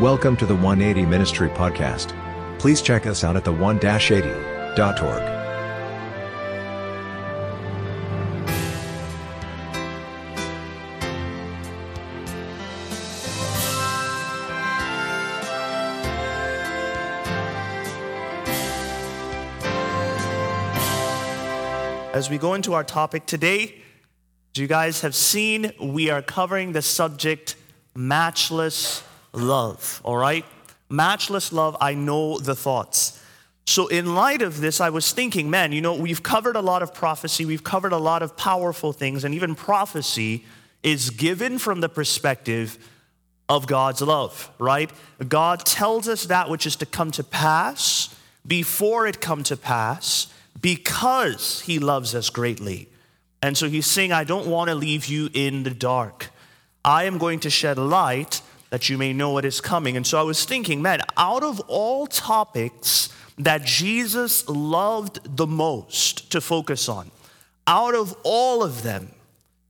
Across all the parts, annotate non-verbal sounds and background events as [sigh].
Welcome to the 180 Ministry Podcast. Please check us out at the1-80.org. As we go into our topic today, as you guys have seen, we are covering the subject matchless love, all right? Matchless love, I know the thoughts. So, in light of this, I was thinking, man, you know, we've covered a lot of prophecy, we've covered a lot of powerful things, and even prophecy is given from the perspective of God's love, right? God tells us that which is to come to pass before it come to pass because he loves us greatly. And so he's saying, I don't want to leave you in the dark. I am going to shed light that you may know what is coming. And so I was thinking, man, out of all topics that Jesus loved the most to focus on, out of all of them,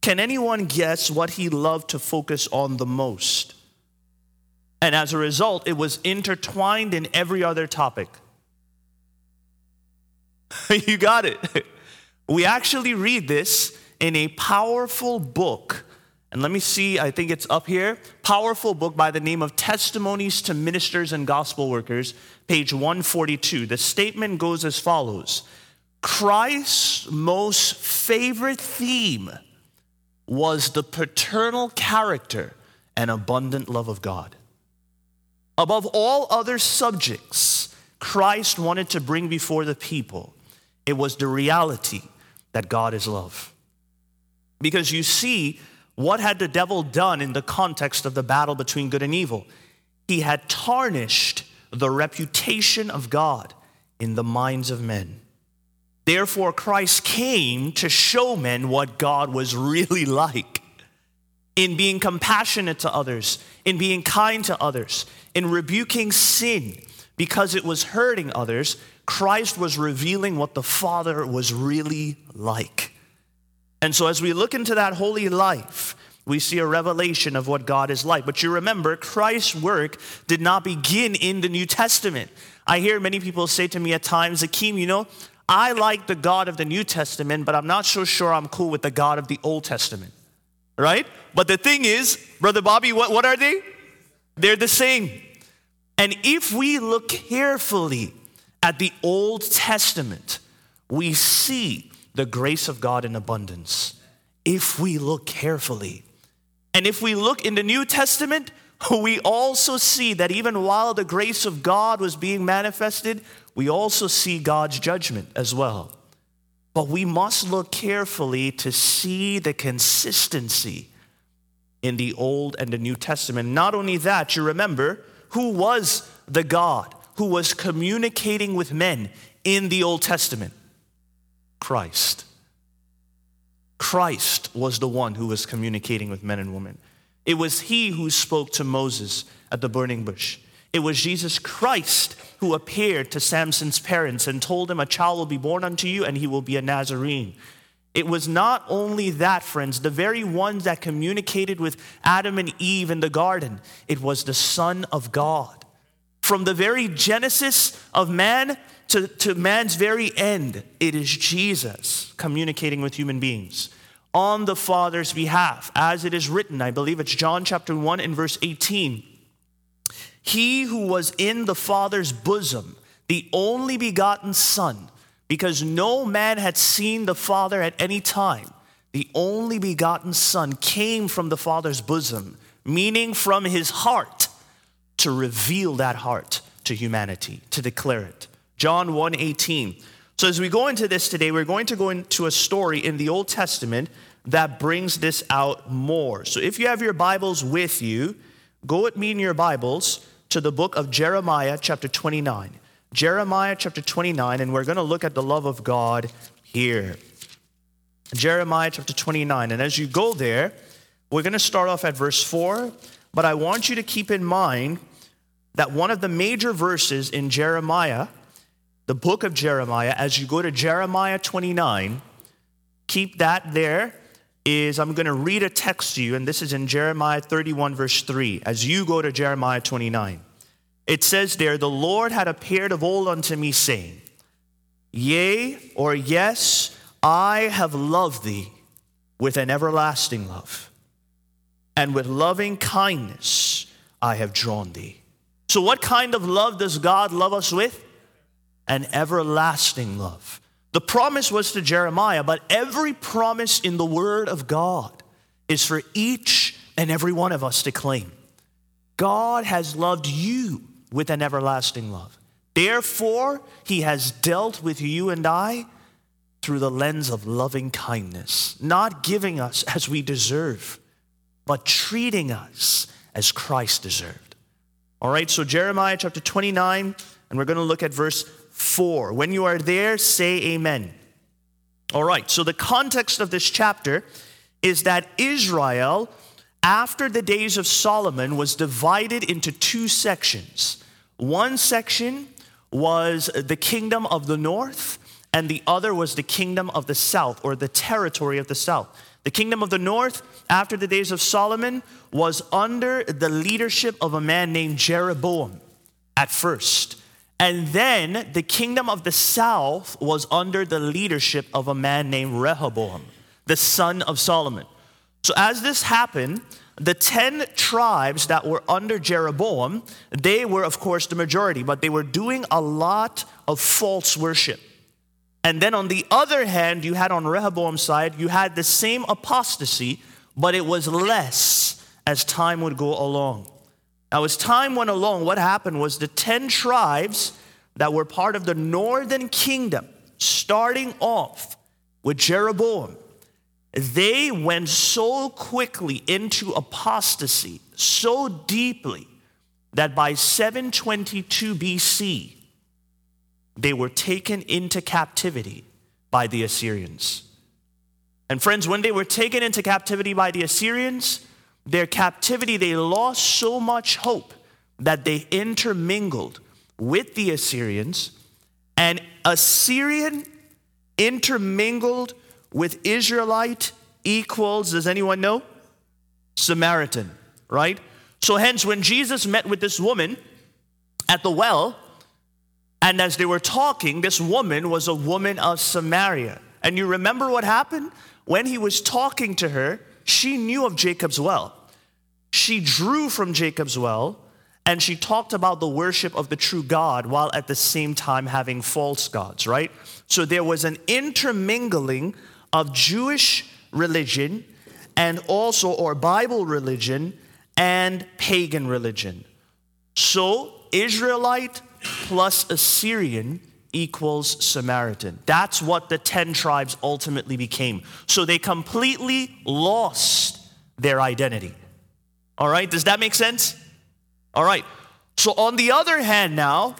can anyone guess what he loved to focus on the most? And as a result, it was intertwined in every other topic. [laughs] you got it. [laughs] We actually read this in a powerful book. And let me see, I think it's up here. Powerful book by the name of Testimonies to Ministers and Gospel Workers, page 142. The statement goes as follows Christ's most favorite theme was the paternal character and abundant love of God. Above all other subjects, Christ wanted to bring before the people it was the reality that God is love. Because you see, what had the devil done in the context of the battle between good and evil? He had tarnished the reputation of God in the minds of men. Therefore, Christ came to show men what God was really [laughs] like in being compassionate to others, in being kind to others, in rebuking sin because it was hurting others, Christ was revealing what the Father was really like. And so, as we look into that holy life, we see a revelation of what God is like. But you remember, Christ's work did not begin in the New Testament. I hear many people say to me at times, Akeem, you know, I like the God of the New Testament, but I'm not so sure I'm cool with the God of the Old Testament. Right? But the thing is, Brother Bobby, what, what are they? They're the same. And if we look carefully at the Old Testament, we see the grace of God in abundance if we look carefully. And if we look in the New Testament, [laughs] we also see that even while the grace of God was being manifested, we also see God's judgment as well. But we must look carefully to see the consistency in the Old and the New Testament. Not only that, you remember who was the God who was communicating with men in the Old Testament? Christ. Christ was the one who was communicating with men and women. It was he who spoke to Moses at the burning bush. It was Jesus Christ who appeared to Samson's parents and told him, A child will be born unto you, and he will be a Nazarene. It was not only that, friends, the very ones that communicated with Adam and Eve in the garden, it was the Son of God from the very genesis of man to, to man's very end, it is Jesus communicating with human beings on the Father's behalf, as it is written. I believe it's John chapter 1 and verse 18. He who was in the Father's bosom, the only begotten Son, because no man had seen the Father at any time, the only begotten Son came from the Father's bosom, meaning from his heart to reveal that heart to humanity, to declare it. John 1:18. So as we go into this today, we're going to go into a story in the Old Testament that brings this out more. So if you have your Bibles with you, go with me in your Bibles to the book of Jeremiah chapter 29. Jeremiah chapter 29 and we're going to look at the love of God here. Jeremiah chapter 29 and as you go there, we're going to start off at verse 4, but I want you to keep in mind that one of the major verses in Jeremiah, the book of Jeremiah, as you go to Jeremiah 29, keep that there. is I'm going to read a text to you, and this is in Jeremiah 31, verse 3, as you go to Jeremiah 29. It says there, The Lord had appeared of old unto me, saying, Yea, or yes, I have loved thee with an everlasting love, and with loving kindness I have drawn thee. So, what kind of love does God love us with? An everlasting love. The promise was to Jeremiah, but every promise in the Word of God is for each and every one of us to claim. God has loved you with an everlasting love. Therefore, He has dealt with you and I through the lens of loving kindness, not giving us as we deserve, but treating us as Christ deserved. All right, so Jeremiah chapter 29, and we're going to look at verse 4. When you are there, say amen. All right, so the context of this chapter is that Israel, after the days of Solomon, was divided into two sections. One section was the kingdom of the north, and the other was the kingdom of the south, or the territory of the south. The kingdom of the north, after the days of Solomon, was under the leadership of a man named Jeroboam at first. And then the kingdom of the south was under the leadership of a man named Rehoboam, the son of Solomon. So as this happened, the 10 tribes that were under Jeroboam, they were, of course, the majority, but they were doing a lot of false worship. And then on the other hand, you had on Rehoboam's side, you had the same apostasy, but it was less as time would go along. Now, as time went along, what happened was the 10 tribes that were part of the northern kingdom, starting off with Jeroboam, they went so quickly into apostasy, so deeply, that by 722 BC, they were taken into captivity by the Assyrians. And friends, when they were taken into captivity by the Assyrians, their captivity, they lost so much hope that they intermingled with the Assyrians, and Assyrian intermingled with Israelite equals, does anyone know? Samaritan, right? So, hence, when Jesus met with this woman at the well, and as they were talking, this woman was a woman of Samaria. And you remember what happened? When he was talking to her, she knew of Jacob's well. She drew from Jacob's well, and she talked about the worship of the true God while at the same time having false gods, right? So there was an intermingling of Jewish religion and also, or Bible religion and pagan religion. So Israelite plus Assyrian equals Samaritan. That's what the 10 tribes ultimately became. So they completely lost their identity. All right, does that make sense? All right. So, on the other hand, now,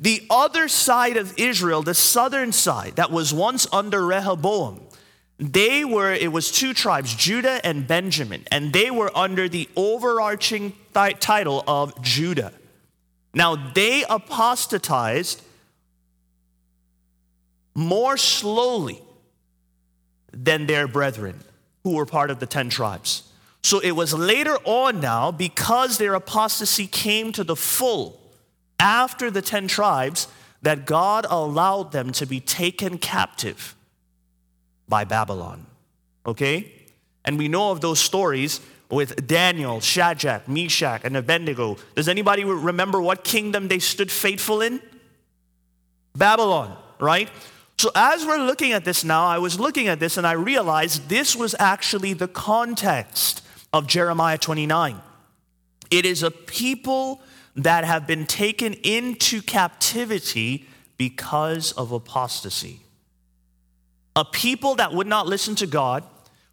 the other side of Israel, the southern side that was once under Rehoboam, they were, it was two tribes, Judah and Benjamin, and they were under the overarching th- title of Judah. Now, they apostatized more slowly than their brethren who were part of the 10 tribes. So it was later on now, because their apostasy came to the full after the 10 tribes, that God allowed them to be taken captive by Babylon. Okay? And we know of those stories with Daniel, Shadrach, Meshach, and Abednego. Does anybody remember what kingdom they stood faithful in? Babylon, right? So, as we're looking at this now, I was looking at this and I realized this was actually the context of Jeremiah 29. It is a people that have been taken into captivity because of apostasy. A people that would not listen to God,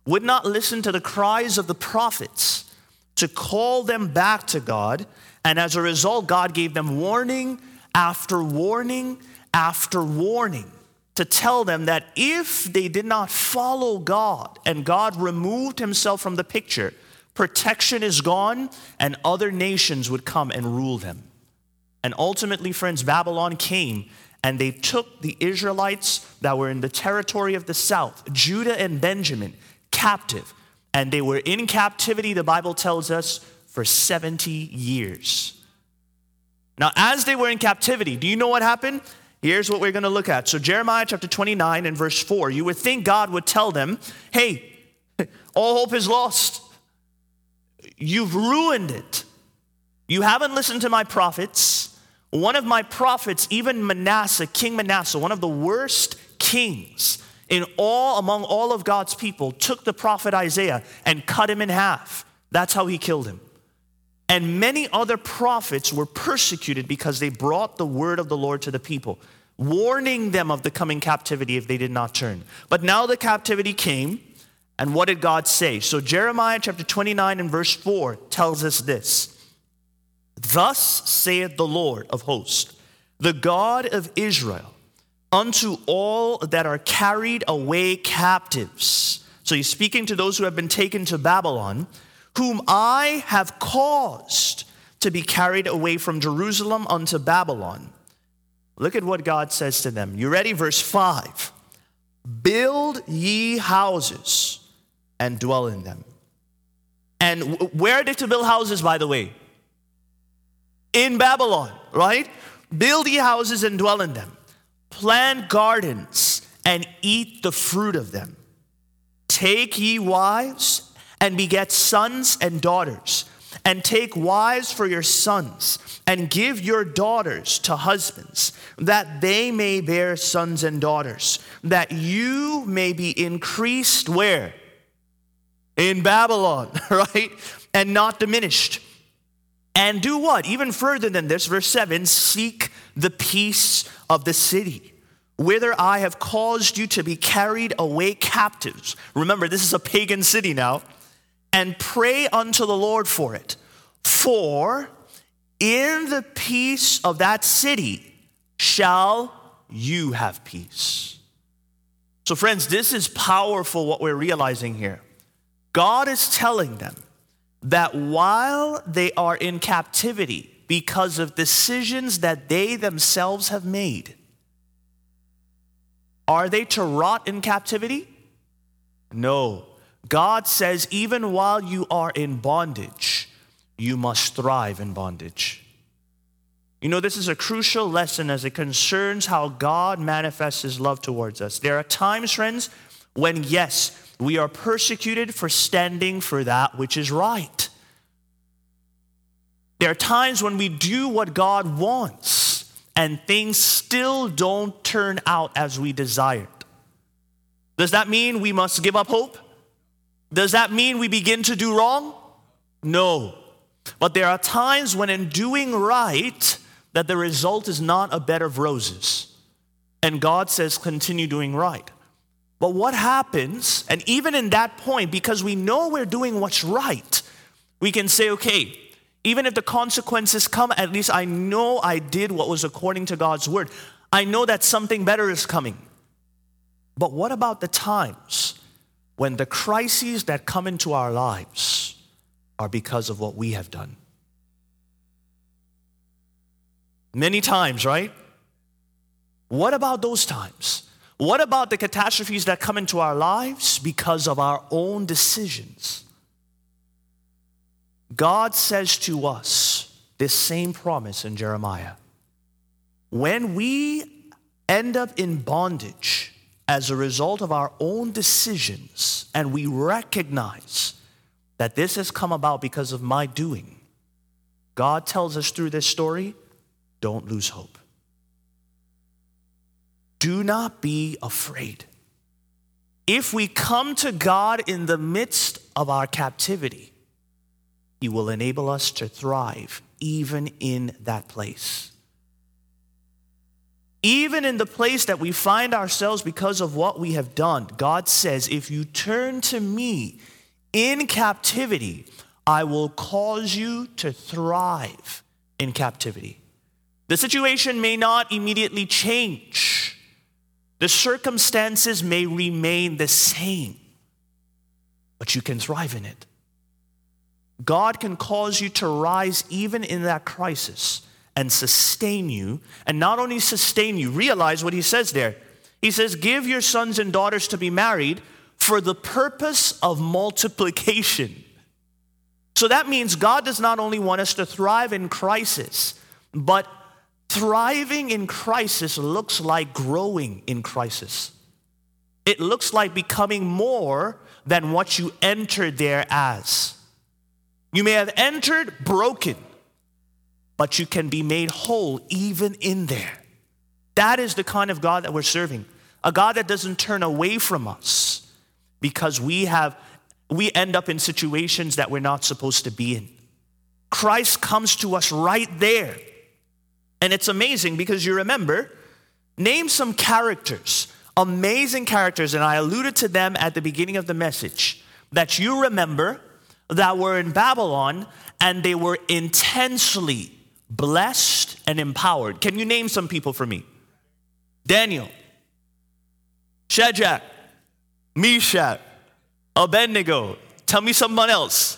would not listen to the cries of the prophets to call them back to God. And as a result, God gave them warning after warning after warning to tell them that if they did not follow God and God removed himself from the picture, protection is gone, and other nations would come and rule them. And ultimately, friends, Babylon came and they took the Israelites that were in the territory of the south, Judah and Benjamin, captive. And they were in captivity, the Bible tells us, for 70 years. Now, as they were in captivity, do you know what happened? Here's what we're going to look at. So, Jeremiah chapter 29 and verse 4, you would think God would tell them, hey, [laughs] all hope is lost. You've ruined it. You haven't listened to my prophets. One of my prophets, even Manasseh, King Manasseh, one of the worst kings in all among all of God's people, took the prophet Isaiah and cut him in half. That's how he killed him. And many other prophets were persecuted because they brought the word of the Lord to the people, warning them of the coming captivity if they did not turn. But now the captivity came, and what did God say? So Jeremiah chapter 29 and verse 4 tells us this Thus saith the Lord of hosts, the God of Israel, unto all that are carried away captives. So he's speaking to those who have been taken to Babylon whom I have caused to be carried away from Jerusalem unto Babylon. Look at what God says to them. You ready? Verse 5 Build ye houses and dwell in them. And where are they to build houses, by the way? In Babylon, right? Build ye houses and dwell in them. Plant gardens and eat the fruit of them. Take ye wives and beget sons and daughters, and take wives for your sons, and give your daughters to husbands, that they may bear sons and daughters, that you may be increased where? In Babylon, [laughs] right? And not diminished. And do what? Even further than this, verse 7 seek the peace of the city whither I have caused you to be carried away captives. Remember, this is a pagan city now and pray unto the Lord for it. For in the peace of that city shall you have peace. So, friends, this is powerful what we're realizing here. God is telling them that while they are in captivity because of decisions that they themselves have made, are they to rot in captivity? No. God says, even while you are in bondage, you must thrive in bondage. You know, this is a crucial lesson as it concerns how God manifests his love towards us. There are times, friends, when, yes, we are persecuted for standing for that which is right. There are times when we do what God wants and things still don't turn out as we desired. Does that mean we must give up hope? Does that mean we begin to do wrong? No. But there are times when, in doing right, that the result is not a bed of roses. And God says, continue doing right. But what happens, and even in that point, because we know we're doing what's right, we can say, okay, even if the consequences come, at least I know I did what was according to God's word. I know that something better is coming. But what about the times when the crises that come into our lives are because of what we have done. Many times, right? What about those times? What about the catastrophes that come into our lives because of our own decisions? God says to us this same promise in Jeremiah. When we end up in bondage, as a result of our own decisions, and we recognize that this has come about because of my doing, God tells us through this story don't lose hope. Do not be afraid. If we come to God in the midst of our captivity, He will enable us to thrive even in that place. Even in the place that we find ourselves because of what we have done, God says, If you turn to me in captivity, I will cause you to thrive in captivity. The situation may not immediately change, the circumstances may remain the same, but you can thrive in it. God can cause you to rise even in that crisis and sustain you. And not only sustain you, realize what he says there. He says, Give your sons and daughters to be married, for the purpose of multiplication. So that means God does not only want us to thrive in crisis, but thriving in crisis looks like growing in crisis. It looks like becoming more than what you entered there as. You may have entered broken, but you can be made whole even in there. That is the kind of God that we're serving. A God that doesn't turn away from us because we have we end up in situations that we're not supposed to be in. Christ comes to us right there. And it's amazing because you remember, name some characters, amazing characters, and I alluded to them at the beginning of the message, that you remember that were in Babylon and they were intensely blessed and empowered. Can you name some people for me? Daniel, Shadrach, Meshach, Abednego. Tell me someone else.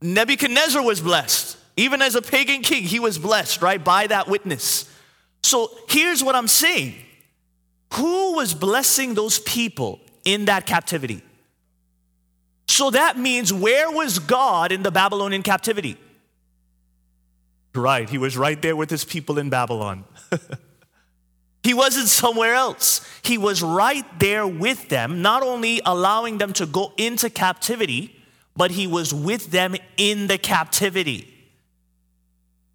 Nebuchadnezzar was blessed. Even as a pagan king, he was blessed, right, by that witness. So here's what I'm saying Who was blessing those people in that captivity? So that means where was God in the Babylonian captivity? Right, he was right there with his people in Babylon. [laughs] He wasn't somewhere else. He was right there with them, not only allowing them to go into captivity, but he was with them in the captivity.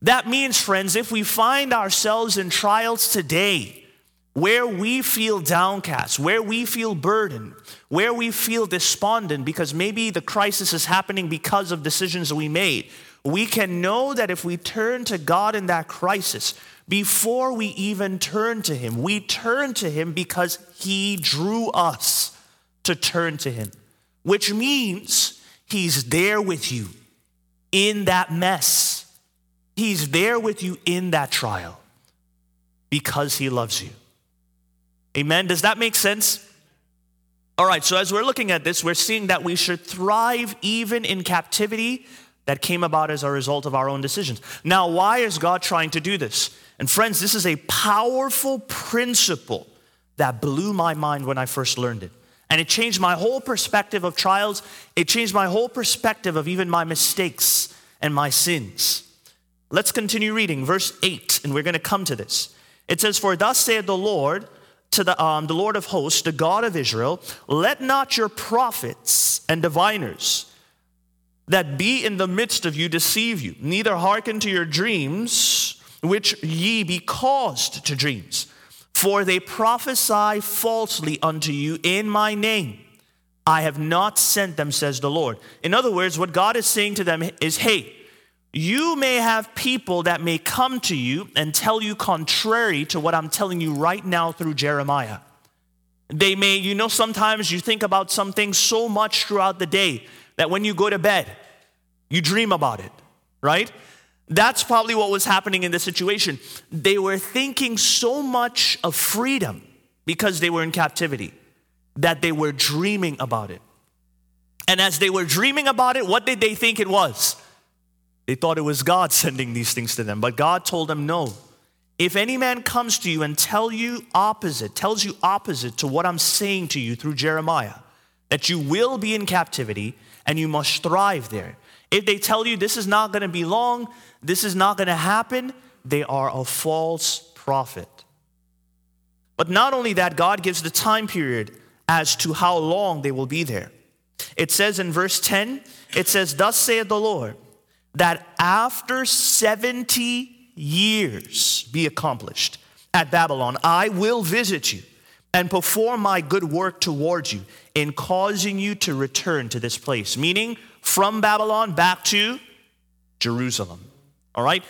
That means, friends, if we find ourselves in trials today, where we feel downcast, where we feel burdened, where we feel despondent because maybe the crisis is happening because of decisions we made, we can know that if we turn to God in that crisis, before we even turn to Him. We turn to Him because He drew us to turn to Him, which means He's there with you in that mess. He's there with you in that trial because He loves you. Amen. Does that make sense? All right, so as we're looking at this, we're seeing that we should thrive even in captivity that came about as a result of our own decisions. Now, why is God trying to do this? And friends, this is a powerful principle that blew my mind when I first learned it. And it changed my whole perspective of trials. It changed my whole perspective of even my mistakes and my sins. Let's continue reading verse 8, and we're going to come to this. It says, For thus saith the Lord to the, um, the Lord of hosts, the God of Israel, let not your prophets and diviners that be in the midst of you deceive you, neither hearken to your dreams which ye be caused to dreams. For they prophesy falsely unto you in my name. I have not sent them, says the Lord. In other words, what God is saying to them is hey, you may have people that may come to you and tell you contrary to what I'm telling you right now through Jeremiah. They may, you know, sometimes you think about something so much throughout the day that when you go to bed, you dream about it, right? That's probably what was happening in this situation. They were thinking so much of freedom because they were in captivity that they were dreaming about it. And as they were dreaming about it, what did they think it was? They thought it was God [laughs] sending these things to them. But God told them, no. If any man comes to you and tell you opposite, tells you opposite to what I'm saying to you through Jeremiah, that you will be in captivity and you must thrive there. If they tell you this is not going to be long, this is not going to happen, they are a false prophet. But not only that, God gives the time period as to how long they will be there. It says in verse 10, it says, Thus saith the Lord, that after 70 years be accomplished at Babylon, I will visit you and perform my good work towards you in causing you to return to this place. Meaning, from Babylon back to Jerusalem. All right?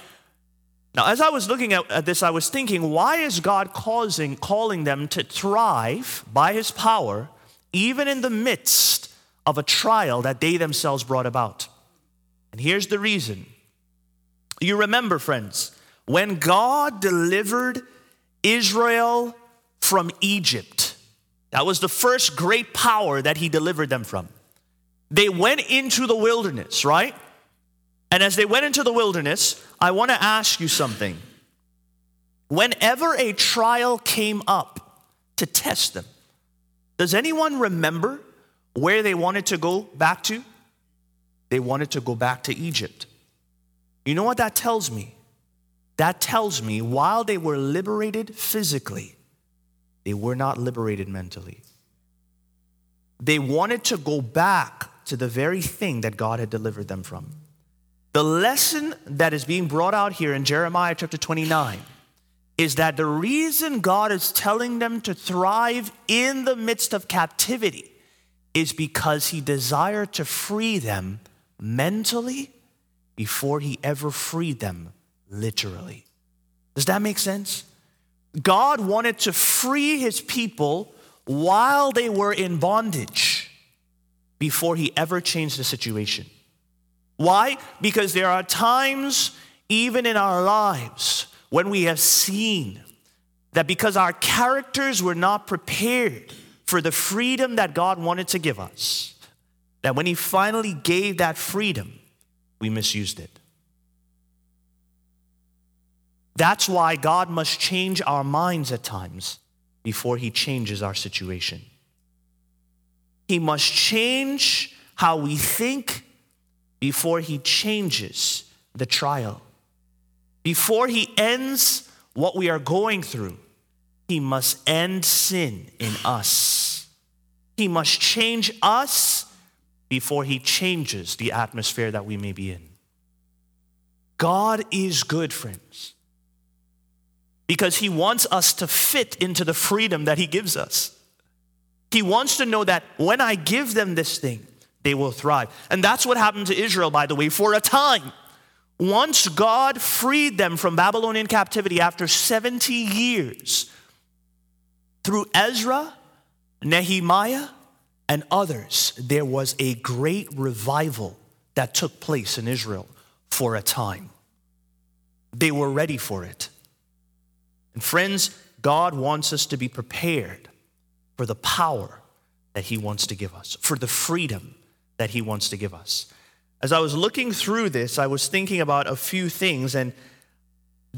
Now, as I was looking at, at, this, I was thinking, why is God causing, calling them to thrive by his power, even in the midst of a trial that they themselves brought about? And here's the reason. You remember, friends, when God delivered Israel from Egypt, that was the first great power that he delivered them from. They went into the wilderness, right? And as they went into the wilderness, I want to ask you something. Whenever a trial came up to test them. Does anyone remember where they wanted to go back to? They wanted to go back to Egypt. You know what that tells me? That tells me while they were liberated physically, they were not liberated mentally. They wanted to go back to the very thing that God had delivered them from. The lesson that is being brought out here in Jeremiah chapter 29 is that the reason God is telling them to thrive in the midst of captivity is because he desired to free them mentally before he ever freed them literally. Does that make sense? God wanted to free his people while they were in bondage before he ever changed the situation. Why? Because there are times, even in our lives, when we have seen that because our characters were not prepared for the freedom that God wanted to give us, that when He finally gave that freedom, we misused it. That's why God must change our minds at times before He changes our situation. He must change how we think before He changes the trial. Before He ends what we are going through, He must end sin in us. He must change us before He changes the atmosphere that we may be in. God is good, friends because he wants us to fit into the freedom that he gives us. He wants to know that when I give them this thing, they will thrive. And that's what happened to Israel, by the way, for a time. Once God freed them from Babylonian captivity after 70 years, through Ezra, Nehemiah, and others, there was a great revival that took place in Israel for a time. They were ready for it. And friends, God wants us to be prepared for the power that He wants to give us, for the freedom that He wants to give us. As I was looking through this, I was thinking about a few things, and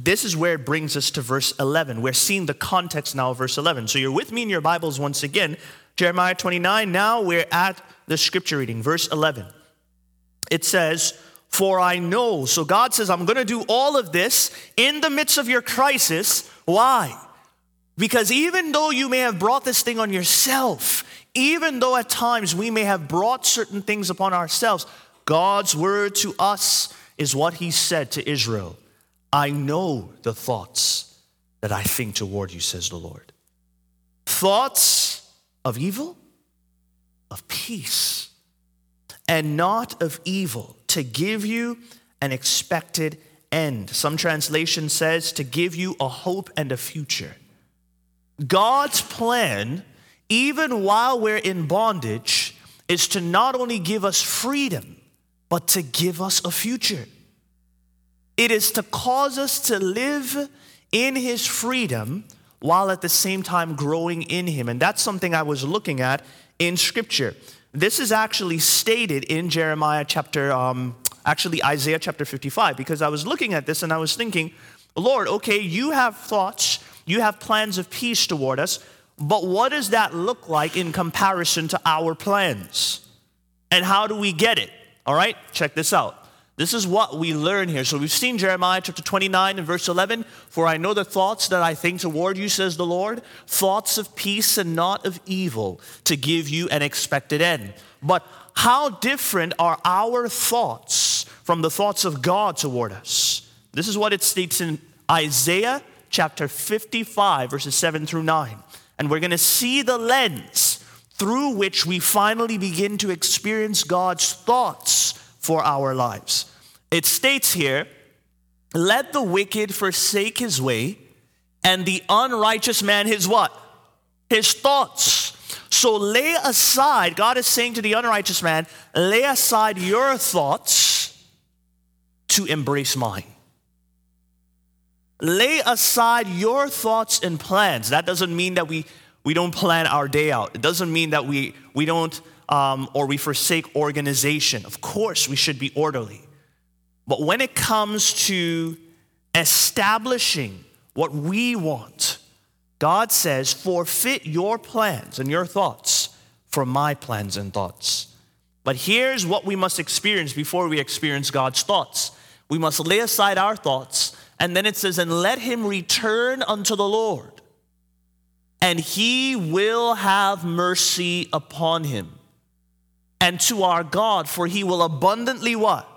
this is where it brings us to verse 11. We're seeing the context now of verse 11. So you're with me in your Bibles once again. Jeremiah 29. Now we're at the scripture reading, verse 11. It says, For I know, so God says, I'm going to do all of this in the midst of your crisis why? Because even though you may have brought this thing on yourself, even though at times we may have brought certain things upon ourselves, God's word to us is what he said to Israel I know the thoughts that I think toward you, says the Lord. Thoughts of evil, of peace, and not of evil, to give you an expected end. Some translation says to give you a hope and a future. God's plan, even while we're in bondage, is to not only give us freedom, but to give us a future. It is to cause us to live in His freedom while at the same time growing in Him. And that's something I was looking at in Scripture. This is actually stated in Jeremiah chapter um, actually Isaiah chapter 55, because I was looking at this and I was thinking, Lord, okay, you have thoughts, you have plans of peace toward us, but what does that look like in comparison to our plans? And how do we get it? All right, check this out. This is what we learn here. So we've seen Jeremiah chapter 29 and verse 11. For I know the thoughts that I think toward you, says the Lord, thoughts of peace and not of evil, to give you an expected end. But how different are our thoughts from the thoughts of God toward us? This is what it states in Isaiah chapter 55, verses 7 through 9. And we're going to see the lens through which we finally begin to experience God's thoughts for our lives. It states here, let the wicked forsake his way, and the unrighteous man his what? His thoughts. So lay aside, God is saying to the unrighteous man, lay aside your thoughts to embrace mine. Lay aside your thoughts and plans. That doesn't mean that we, we don't plan our day out. It doesn't mean that we, we don't um, or we forsake organization. Of course, we should be orderly. But when it comes to establishing what we want, God says, forfeit your plans and your thoughts for my plans and thoughts. But here's what we must experience before we experience God's thoughts. We must lay aside our thoughts, and then it says, and let him return unto the Lord, and he will have mercy upon him. And to our God, for he will abundantly what?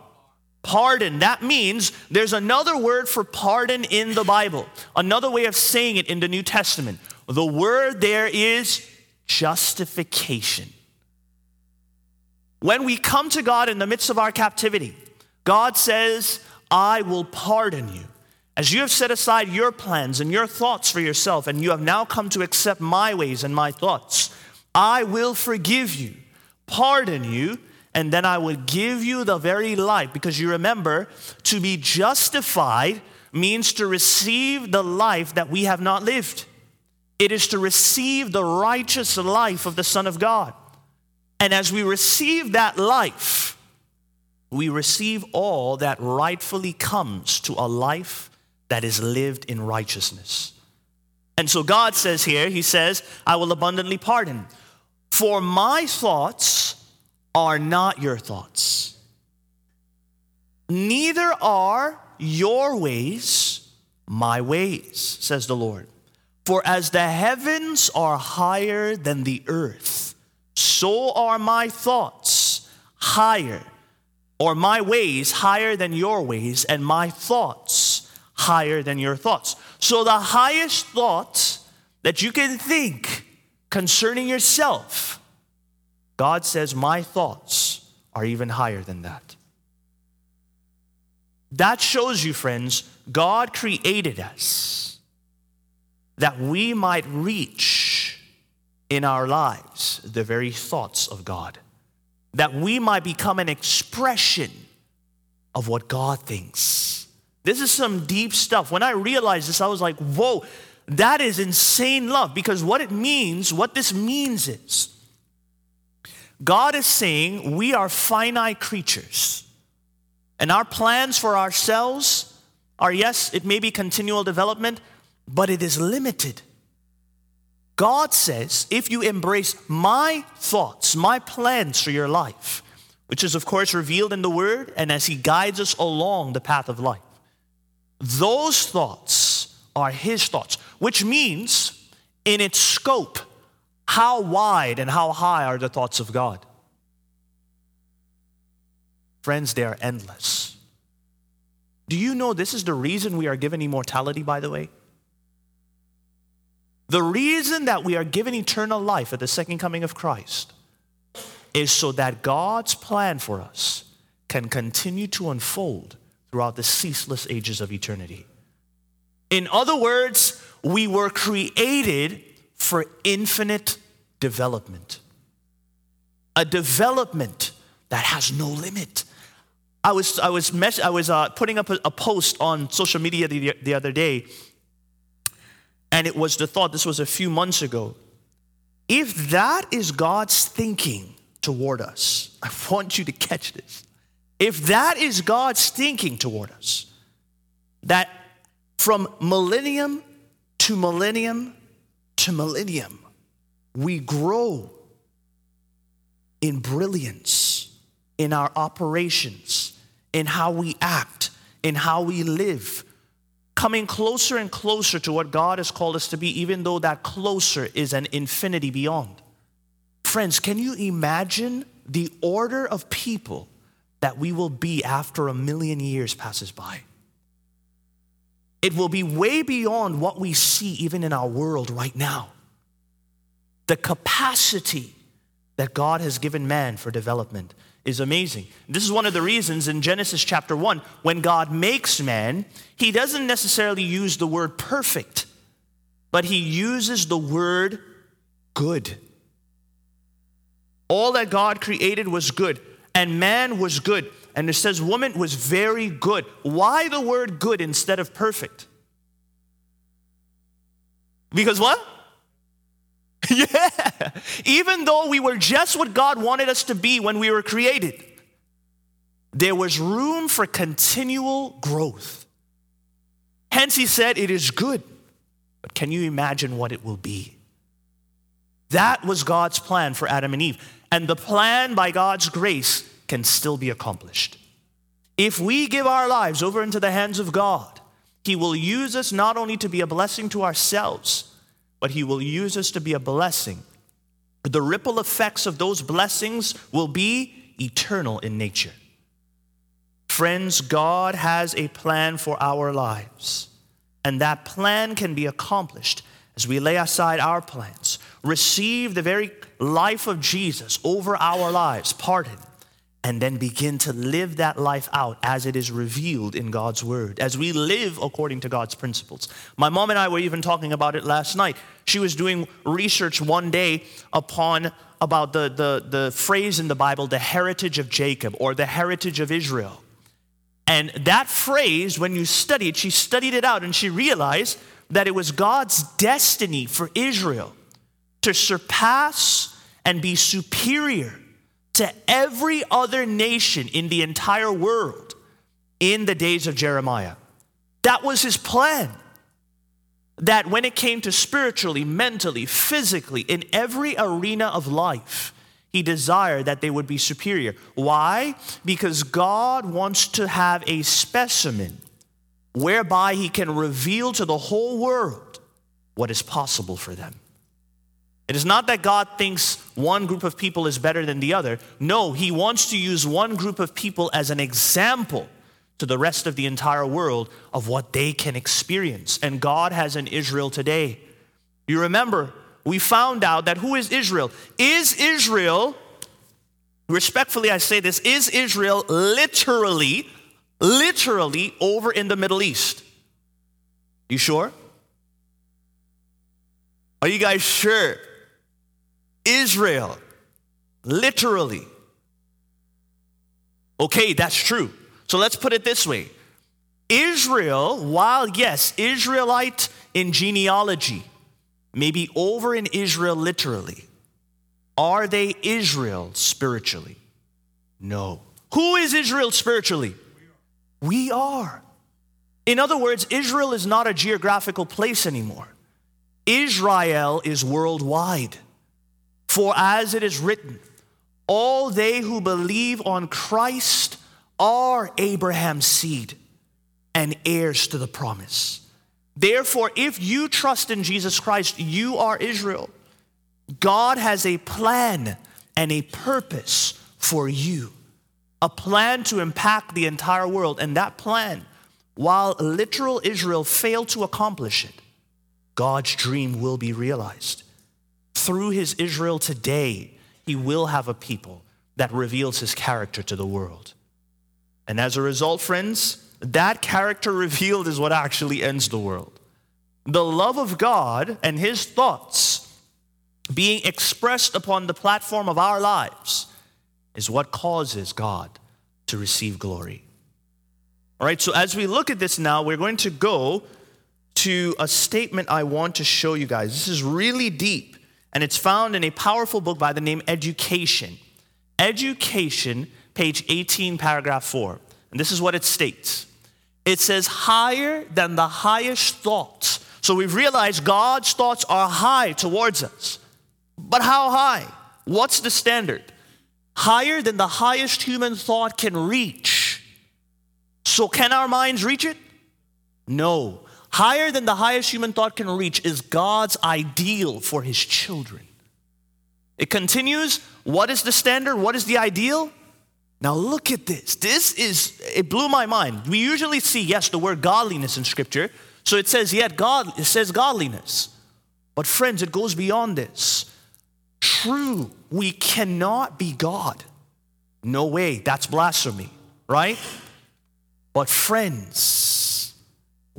Pardon. That means there's another word for pardon in the Bible, another way of saying it in the New Testament. The word there is justification. When we come to God in the midst of our captivity, God says, I will pardon you. As you have set aside your plans and your thoughts for yourself, and you have now come to accept my ways and my thoughts, I will forgive you, pardon you, and then I will give you the very life. Because you remember, to be justified means to receive the life that we have not lived. It is to receive the righteous life of the Son of God. And as we receive that life, we receive all that rightfully comes to a life that is lived in righteousness. And so God says here, He says, I will abundantly pardon. For my thoughts are not your thoughts, neither are your ways my ways, says the Lord. For as the heavens are higher than the earth, so are my thoughts higher, or my ways higher than your ways, and my thoughts higher than your thoughts. So the highest thought that you can think concerning yourself God says, My thoughts are even higher than that. That shows you, friends, God created us that we might reach in our lives the very thoughts of God, that we might become an expression of what God thinks. This is some deep stuff. When I realized this, I was like, whoa, that is insane love because what it means, what this means is, God is saying we are finite creatures. And our plans for ourselves are, yes, it may be continual development, but it is limited. God says, if you embrace my thoughts, my plans for your life, which is, of course, revealed in the Word and as He guides us along the path of life, those thoughts are His thoughts, which means, in its scope, how wide and how high are the thoughts of God? Friends, they are endless. Do you know this is the reason we are given immortality, by the way? The reason that we are given eternal life at the second coming of Christ is so that God's plan for us can continue to unfold throughout the ceaseless ages of eternity. In other words, we were created for infinite development. A development that has no limit. I was, I was, mes- I was uh, putting up a, a, post on social media the, the other day, and it was the thought, this was a few months ago. If that is God's thinking toward us, [laughs] I want you to catch this. If that is God's thinking toward us, that from millennium to millennium to millennium, we grow in brilliance in our operations, in how we act, in how we live, coming closer and closer to what God has called us to be, even though that closer is an infinity beyond. Friends, can you imagine the order of people that we will be after a million years passes by? It will be way beyond what we see even in our world right now the capacity that God has given man for development is amazing. This is one of the reasons in Genesis chapter 1, when God makes man, he doesn't necessarily use the word perfect, but he uses the word good. All that God created was good, and man was good. And it says woman was very good. Why the word good instead of perfect? Because what? [laughs] yeah. Even though we were just what God wanted us to be when we were created, there was room for continual growth. Hence, he said, It is good. But can you imagine what it will be? That was God's plan for Adam and Eve. And the plan, by God's grace, can still be accomplished. If we give our lives over into the hands of God, He will use us not only to be a blessing to ourselves, but He will use us to be a blessing. The ripple effects of those blessings will be eternal in nature. Friends, God has a plan for our lives, and that plan can be accomplished as we lay aside our plans, receive the very life of Jesus over our lives, pardon, and then begin to live that life out as it is revealed in God's word, as we live according to God's principles. My mom and I were even talking about it last night. She was doing research one day upon about the, the, the phrase in the Bible, the heritage of Jacob or the heritage of Israel. And that phrase, when you study it, she studied it out and she realized that it was God's destiny for Israel to surpass and be superior to every other nation in the entire world in the days of Jeremiah. That was his plan. That when it came to spiritually, mentally, physically, in every arena of life, he desired that they would be superior. Why? Because God wants to have a specimen whereby he can reveal to the whole world what is possible for them. It is not that God thinks one group of people is better than the other. No, he wants to use one group of people as an example to the rest of the entire world of what they can experience. And God has an Israel today. You remember, we found out that who is Israel? Is Israel, respectfully I say this, is Israel literally literally over in the Middle East. You sure? Are you guys sure? Israel, literally. Okay, that's true. So let's put it this way Israel, while yes, Israelite in genealogy, may be over in Israel literally, are they Israel spiritually? No. Who is Israel spiritually? We are. In other words, Israel is not a geographical place anymore. Israel is worldwide. For as it is written, all they who believe on Christ are Abraham's seed and heirs to the promise. Therefore, if you trust in Jesus Christ, you are Israel. God has a plan and a purpose for you a plan to impact the entire world. And that plan, while literal Israel failed to accomplish it, God's dream will be realized. Through his Israel today, he will have a people that reveals his character to the world. And as a result, friends, that character revealed is what actually ends the world. The love of God and his thoughts being expressed upon the platform of our lives is what causes God to receive glory. All right, so as we look at this now, we're going to go to a statement I want to show you guys. This is really deep, and it's found in a powerful book by the name Education. Education, page 18, paragraph 4. And this is what it states it says, higher than the highest thoughts. So we've realized God's thoughts are high towards us. But how high? What's the standard? higher than the highest human thought can reach. So, can our minds reach it? No. Higher than the highest human thought can reach is God's ideal for his children. It continues what is the standard? What is the ideal? Now, look at this. This is, it blew my mind. We usually see, yes, the word godliness in scripture. So it says, yet God, it says godliness. But friends, it goes beyond this true. We cannot be God. No way. That's blasphemy, right? But friends,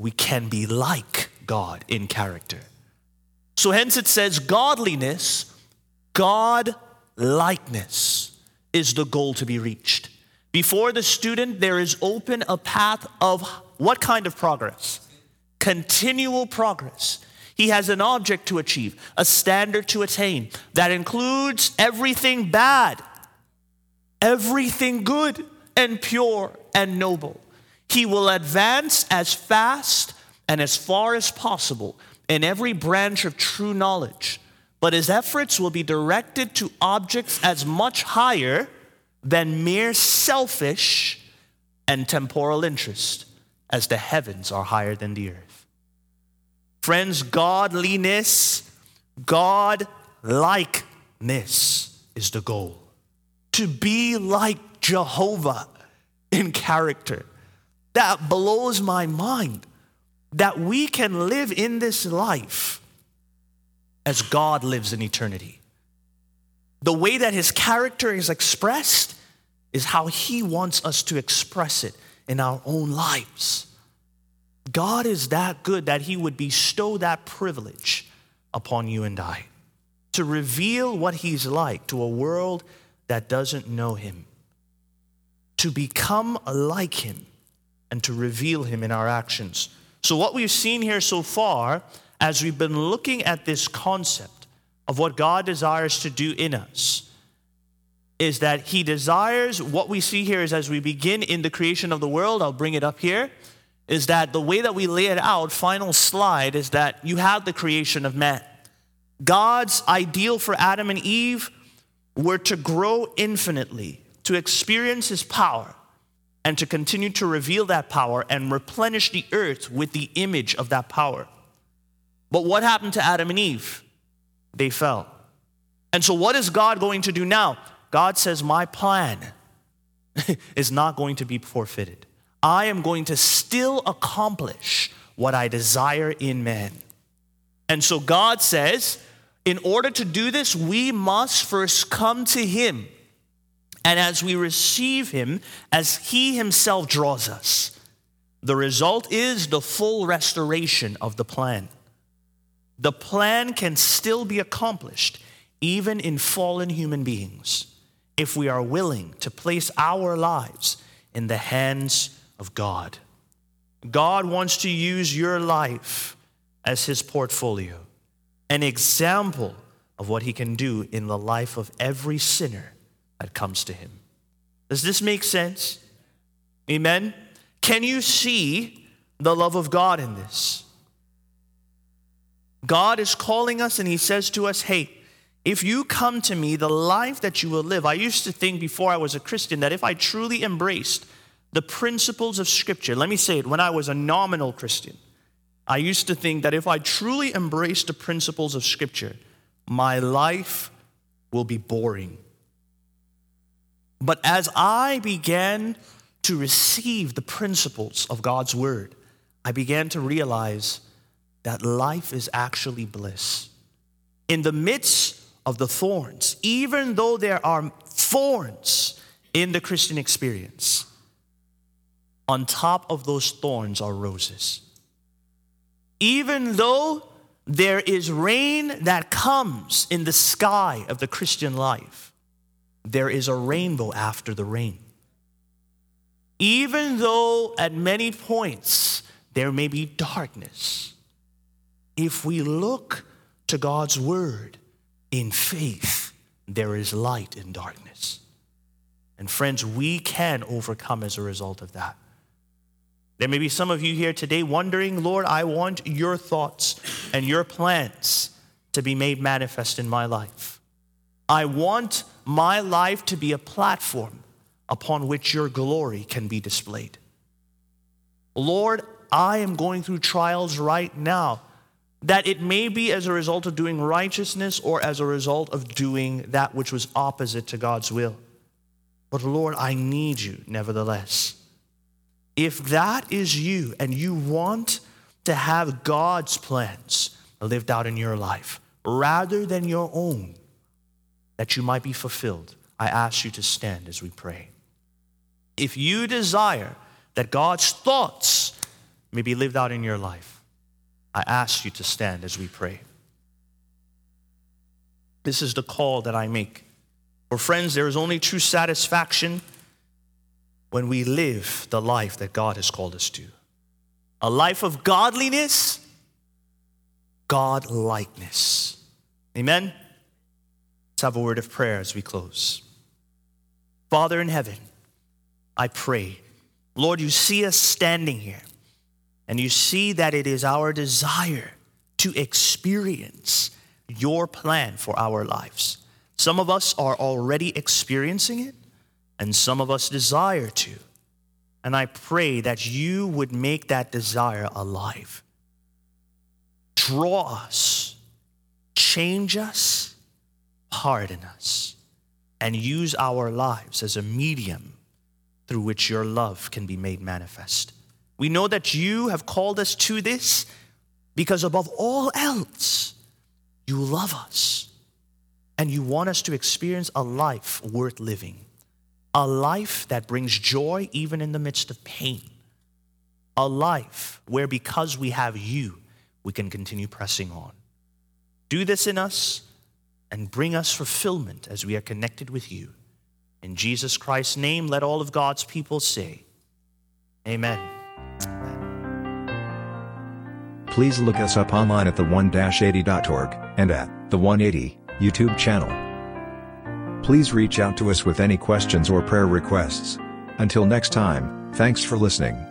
we can be like God in character. So hence it says godliness, God likeness is the goal to be reached. Before the student, there is open a path of what kind of progress? Continual progress. He has an object to achieve, a standard to attain that includes everything bad, everything good and pure and noble. He will advance as fast and as far as possible in every branch of true knowledge, but his efforts will be directed to objects as much higher than mere selfish and temporal interest, as the heavens are higher than the earth. Friends, godliness, God likeness is the goal. To be like Jehovah in character. That blows my mind that we can live in this life as God lives in eternity. The way that his character is expressed is how he wants us to express it in our own lives. God is that good that he would bestow that privilege upon you and I to reveal what he's like to a world that doesn't know him, to become like him, and to reveal him in our actions. So, what we've seen here so far, as we've been looking at this concept of what God desires to do in us, is that He desires what we see here is as we begin in the creation of the world, I'll bring it up here, is that the way that we lay it out, final slide, is that you have the creation of man. God's ideal for Adam and Eve were to grow infinitely, to experience His power, and to continue to reveal that power and replenish the earth with the image of that power. But what happened to Adam and Eve? They fell. And so, what is God going to do now? God says, My plan [laughs] is not going to be forfeited. I am going to still accomplish what I desire in man. And so, God says, in order to do this, we must first come to Him and as we receive him, as he himself draws us, the result is the full restoration of the plan. The plan can still be accomplished even in fallen human beings if we are willing to place our lives in the hands of God. God wants to use your life as his portfolio, an example of what he can do in the life of every sinner that comes to him. Does this make sense? Amen? Can you see the love of God in this? God is calling us and he says to us, hey, if you come to me, the life that you will live. I used to think before I was a Christian that if I truly embraced the principles of Scripture, let me say it, when I was a nominal Christian, I used to think that if I truly embraced the principles of Scripture, my life will be boring. But as I began to receive the principles of God's word, I began to realize that life is actually bliss. In the midst of the thorns, even though there are thorns in the Christian experience, on top of those thorns are roses. Even though there is rain that comes in the sky of the Christian life, there is a rainbow after the rain. Even though at many points there may be darkness, if we look to God's word in faith, there is light in darkness. And friends, we can overcome as a result of that. There may be some of you here today wondering, Lord, I want your thoughts and your plans to be made manifest in my life. I want my life to be a platform upon which your glory can be displayed. Lord, I am going through trials right now that it may be as a result of doing righteousness or as a result of doing that which was opposite to God's will. But Lord, I need you nevertheless. If that is you and you want to have God's plans lived out in your life rather than your own, that you might be fulfilled, I ask you to stand as we pray. If you desire that God's thoughts may be lived out in your life, I ask you to stand as we pray. This is the call that I make. For friends, there is only true satisfaction when we live the life that God has called us to. A life of godliness, God likeness. Amen? Let's have a word of prayer as we close. Father in heaven, I pray, Lord, you see us standing here, and you see that it is our desire to experience your plan for our lives. Some of us are already experiencing it, and some of us desire to. And I pray that you would make that desire alive. Draw us, change us, pardon us, and use our lives as a medium through which your love can be made manifest. We know that you have called us to this because above all else, you love us and you want us to experience a life worth living, a life that brings joy even in the midst of pain, a life where because we have you, we can continue pressing on. Do this in us and bring us fulfillment as we are connected with you. In Jesus Christ's name, let all of God's people say, Amen. Please look us up online at the1-80.org and at the 180 YouTube channel. Please reach out to us with any questions or prayer requests. Until next time, thanks for listening.